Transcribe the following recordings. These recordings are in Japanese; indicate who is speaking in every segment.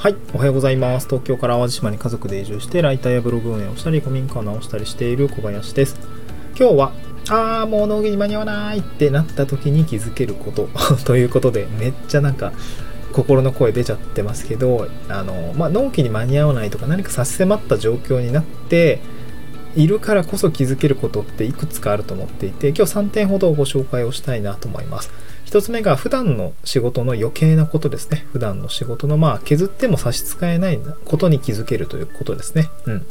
Speaker 1: はい、おはようございます。東京から淡路島に家族で移住して、ライターやブログ運営をしたり、古民家を直したりしている小林です。今日は、あー、もう納期に間に合わないってなった時に気づけること ということで、めっちゃなんか、心の声出ちゃってますけど、あの、まあ、納期に間に合わないとか何か差し迫った状況になって、いるからこそ気づけることっていくつかあると思っていて、今日3点ほどご紹介をしたいなと思います。1つ目が普段の仕事の余計なことですね。普段の仕事のまあ削っても差し支えないことに気づけるということですね。うん。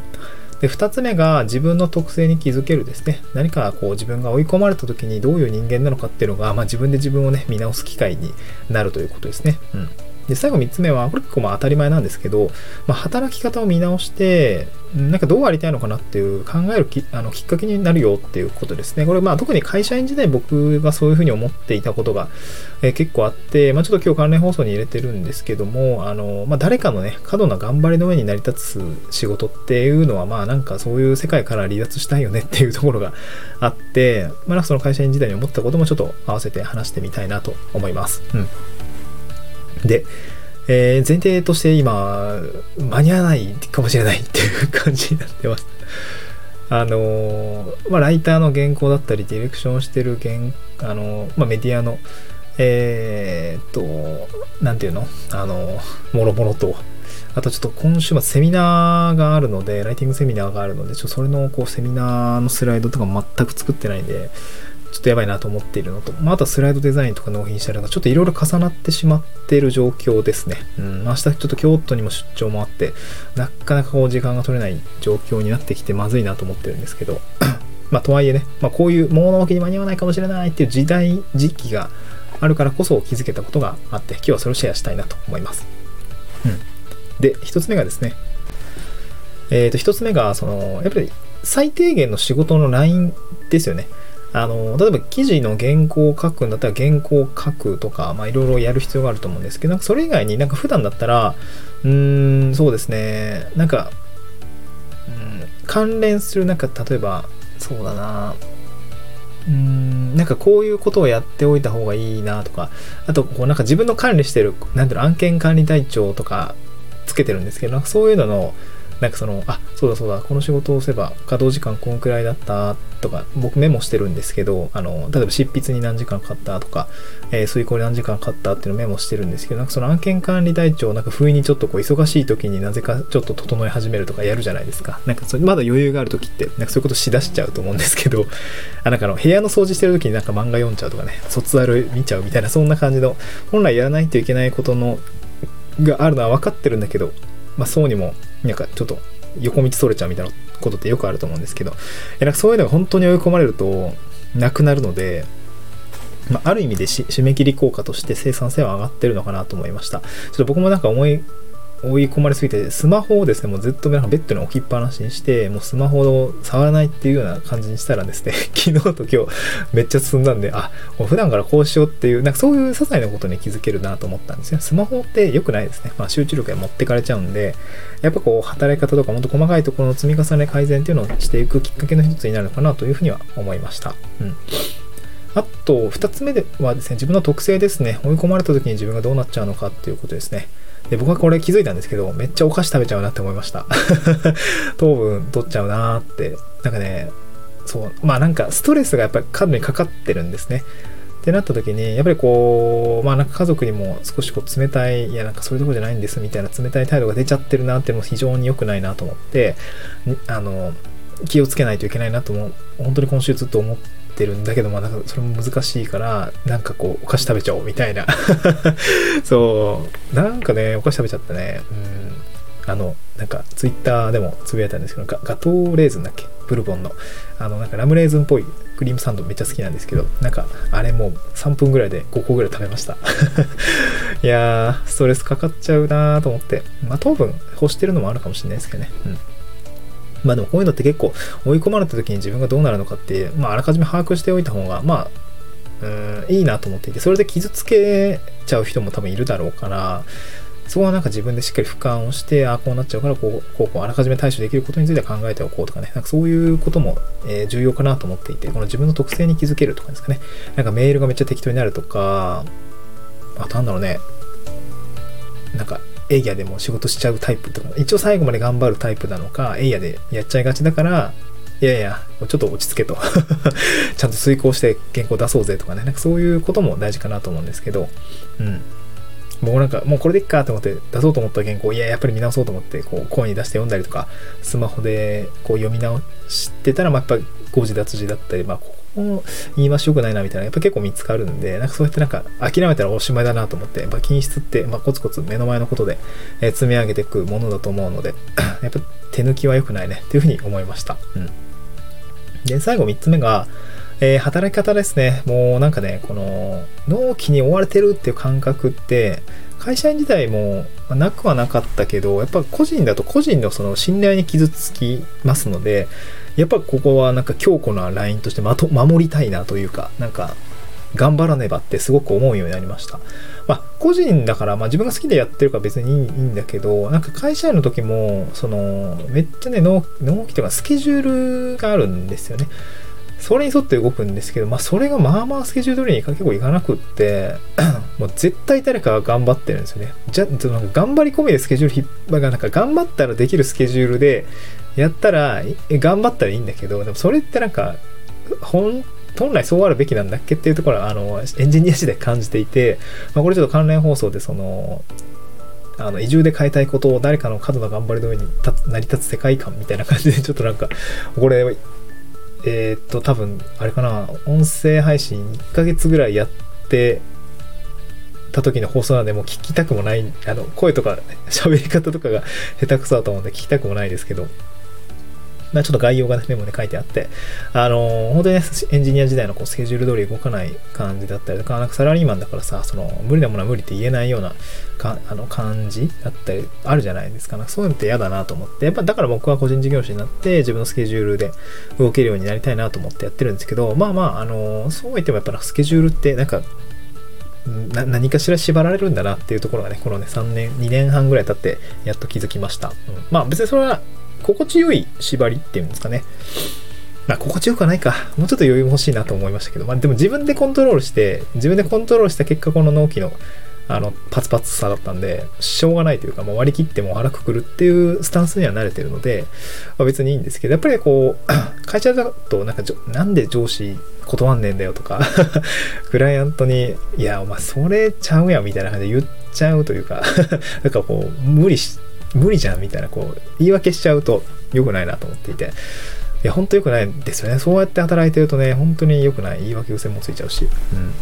Speaker 1: で、二つ目が自分の特性に気づけるですね。何かこう自分が追い込まれた時にどういう人間なのかっていうのが、まあ自分で自分をね、見直す機会になるということですね。うん。で、最後3つ目は、これ結構まあ当たり前なんですけど、まあ、働き方を見直して、なんかどうありたいのかなっていう考えるきあのきっかけになるよっていうことですね。これまあ特に会社員時代僕がそういうふうに思っていたことが、えー結構あって、まあちょっと今日関連放送に入れてるんですけども、あの、まあ誰かのね、過度な頑張りの上に成り立つ仕事っていうのはまあなんかそういう世界から離脱したいよねっていうところがあって、まあその会社員時代に思ったこともちょっと合わせて話してみたいなと思います。うん。で、えー前提として今、間に合わないかもしれないっていう感じになってます。あのーまあ、ライターの原稿だったり、ディレクションしてる原、あのーまあ、メディアの、えっと、なんていうの？あのもろもろと、あとちょっと今週末セミナーがあるので、ライティングセミナーがあるので、ちょっとそれのこうセミナーのスライドとか全く作ってないんで、ちょっとやばいなと思っているのと、まあ、あとはスライドデザインとか納品したりとか、ちょっといろいろ重なってしまっている状況ですね。うん、明日ちょっと京都にも出張もあって、なかなかこう時間が取れない状況になってきてまずいなと思ってるんですけど、まあとはいえね、まあこういう物置に間に合わないかもしれないっていう時代、時期があるからこそ気づけたことがあって、今日はそれをシェアしたいなと思います。うん。で、一つ目がですね、えっ、と、一つ目が、その、やっぱり最低限の仕事のラインですよね。あの、例えば記事の原稿を書くんだったら原稿を書くとか、いろいろやる必要があると思うんですけど、なんかそれ以外になんか普段だったら、うーん、そうですね、なんか、うん、関連するなんか例えば、そうだな、うーん、なんかこういうことをやっておいた方がいいなとか、あと、こうなんか自分の管理してる、なんていうの、案件管理台帳とかつけてるんですけど、なんかそういうのの、なんかその、あ、そうだそうだ、この仕事をすれば稼働時間こんくらいだったとか、僕メモしてるんですけど、あの、例えば執筆に何時間かかったとか、えー、遂行に何時間かかったっていうのをメモしてるんですけど、なんかその案件管理台帳なんか不意にちょっとこう忙しい時になぜかちょっと整え始めるとかやるじゃないですか。なんかそれまだ余裕がある時って、なんかそういうことしだしちゃうと思うんですけど、あ、なんかあの部屋の掃除してる時になんか漫画読んじゃうとかね、卒アル見ちゃうみたいな、そんな感じの、本来やらないといけないことの、があるのは分かってるんだけど、まあそうにも、なんかちょっと横道それちゃうみたいなことってよくあると思うんですけど、えなんかそういうのが本当に追い込まれるとなくなるので、まあ、ある意味で締め切り効果として生産性は上がってるのかなと思いました。ちょっと僕もなんか思い追い込まれすぎて、スマホをですね、もうずっとなんかベッドに置きっぱなしにして、もうスマホを触らないっていうような感じにしたらですね、昨日と今日めっちゃ進んだんで、あ、もう普段からこうしようっていう、なんかそういう些細なことに気づけるなと思ったんですよ。スマホって良くないですね。まあ集中力が持ってかれちゃうんで、やっぱこう働き方とかもっと細かいところの積み重ね改善っていうのをしていくきっかけの一つになるのかなというふうには思いました。うん。あと、二つ目ではですね、自分の特性ですね。追い込まれた時に自分がどうなっちゃうのかっていうことですね。で、僕はこれ気づいたんですけど、めっちゃお菓子食べちゃうなって思いました。糖分取っちゃうなーって。なんかね、そう、まあなんかストレスがやっぱり過度にかかってるんですね。ってなった時に、やっぱりこう、まあなんか家族にも少しこう冷たい、いやなんかそういうとこじゃないんですみたいな冷たい態度が出ちゃってるなっていうのも非常に良くないなと思って、あの、気をつけないといけないなとも、本当に今週ずっと思ってるんだけど、まあなんかそれも難しいから、なんかこう、お菓子食べちゃおうみたいな。そう、なんかね、お菓子食べちゃってね、うん、あの、なんかツイッターでもつぶやいたんですけど、ガガトーレーズンだっけ？ブルボンの。あの、なんかラムレーズンっぽいクリームサンドめっちゃ好きなんですけど、なんか、あれもう3分ぐらいで5個ぐらい食べました。いやー、ストレスかかっちゃうなーと思って。まあ、糖分欲してるのもあるかもしれないですけどね。うん。まあでもこういうのって結構追い込まれた時に自分がどうなるのかって、まああらかじめ把握しておいた方が、まあ、うん、いいなと思っていて、それで傷つけちゃう人も多分いるだろうから、そこはなんか自分でしっかり俯瞰をして、ああ、こうなっちゃうから、こう、こう、こう、あらかじめ対処できることについては考えておこうとかね、なんかそういうことも、え重要かなと思っていて、この自分の特性に気づけるとかですかね、なんかメールがめっちゃ適当になるとか、あとなんだろうね、なんか、エイヤでも仕事しちゃうタイプとか、一応最後まで頑張るタイプなのか、エイヤでやっちゃいがちだから、いやいや、ちょっと落ち着けと。ちゃんと遂行して原稿出そうぜとかね、なんかそういうことも大事かなと思うんですけど、うん。もうなんか、もうこれでいっかと思って出そうと思った原稿、いや、やっぱり見直そうと思って、こう、声に出して読んだりとか、スマホでこう読み直してたら、まあ、やっぱ誤字脱字だったり、まあ、ここも言い回し良くないなみたいな、やっぱ結構見つかるんで、なんかそうやってなんか諦めたらおしまいだなと思って、やっぱ品質って、まあ、コツコツ目の前のことで、え積み上げていくものだと思うので、やっぱ手抜きは良くないねっていうふうに思いました。うん。で、最後3つ目が、えー、働き方ですね。もうなんかね、この、納期に追われてるっていう感覚って、会社員自体もなくはなかったけど、やっぱ個人だと個人のその信頼に傷つきますので、やっぱここはなんか強固なラインとしてまと守りたいなというか、なんか頑張らねばってすごく思うようになりました。まあ、個人だから、まあ自分が好きでやってるから別にいいんだけど、なんか会社員の時も、その、めっちゃね、納期というかスケジュールがあるんですよね。それに沿って動くんですけど、まあ、それがまあまあスケジュール通りに結構いかなくって、もう絶対誰かが頑張ってるんですよね。じゃ、なんか頑張り込みでスケジュール引っ張が、なんか頑張ったらできるスケジュールで、やったら、頑張ったらいいんだけど、でもそれってなんか、本本来そうあるべきなんだっけっていうところは、あの、エンジニア時代感じていて、まあ、これちょっと関連放送で、その、あの移住で変えたいことを誰かの過度な頑張りの上に成り立つ世界観みたいな感じで ちょっとなんかこれえー、っと、多分、あれかな、音声配信1ヶ月ぐらいやってた時の放送なんで、もう聞きたくもない、あの、声とか喋り方とかが下手くそだと思うんで聞きたくもないですけど、まあ、ちょっと概要が、ね、メモで書いてあって、あのー、本当にね、エンジニア時代のこうスケジュール通り動かない感じだったりとか、なんかサラリーマンだからさ、その、無理なものは無理って言えないようなかあの感じだったり、あるじゃないですか。なそういうのって嫌だなと思って、やっぱだから僕は個人事業主になって、自分のスケジュールで動けるようになりたいなと思ってやってるんですけど、まあまあ、あのー、そう言ってもやっぱスケジュールって、なんか、何かしら縛られるんだなっていうところがね、このね、3年、2年半ぐらい経ってやっと気づきました。うん、まあ別にそれは心地よい縛りっていうんですかね。まあ、心地よくはないか。もうちょっと余裕欲しいなと思いましたけど、まあ、でも自分でコントロールして、自分でコントロールした結果、この納期の、あの、パツパツさだったんで、しょうがないというか、もう割り切っても腹くくるっていうスタンスには慣れてるので、まあ、別にいいんですけど、やっぱりこう、会社だと、なんか、なんで上司断んねえんだよとか クライアントに、いや、お前それちゃうやんみたいな感じで言っちゃうというか なんかこう、無理して無理じゃんみたいな、こう、言い訳しちゃうと良くないなと思っていて。いや、ほんと良くないですよね。そうやって働いてるとね、本当に良くない。言い訳癖もついちゃうし。うん。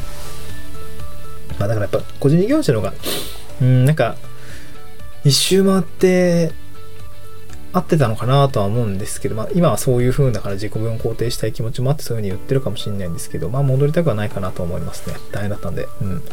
Speaker 1: まあだからやっぱ、個人事業者の方が、うん、なんか、一周回って、合ってたのかなとは思うんですけど、まあ、今はそういう風だから自己分肯定したい気持ちもあってそういう風に言ってるかもしれないんですけど、まあ戻りたくはないかなと思いますね。大変だったんで。うん。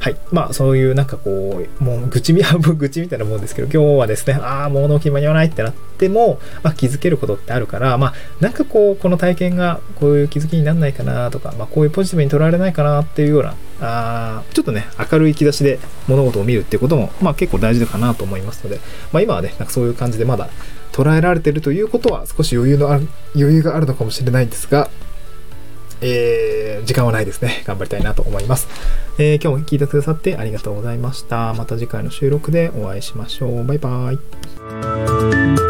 Speaker 1: はい。まあ、そういうなんかこう、もう愚痴み、半分愚痴みたいなもんですけど、今日はですね、ああ、もう納期間に合わないってなっても、まあ、気づけることってあるから、まあ、なんかこう、この体験がこういう気づきにならないかなとか、まあ、こういうポジティブに捉えられないかなっていうような、あちょっとね、明るい兆しで物事を見るっていうことも、まあ、結構大事かなと思いますので、まあ、今はね、なんかそういう感じでまだ捉えられてるということは少し余裕のある、余裕があるのかもしれないんですが、えー、時間はないですね。頑張りたいなと思います。えー、今日も聞いてくださってありがとうございました。また次回の収録でお会いしましょう。バイバイ。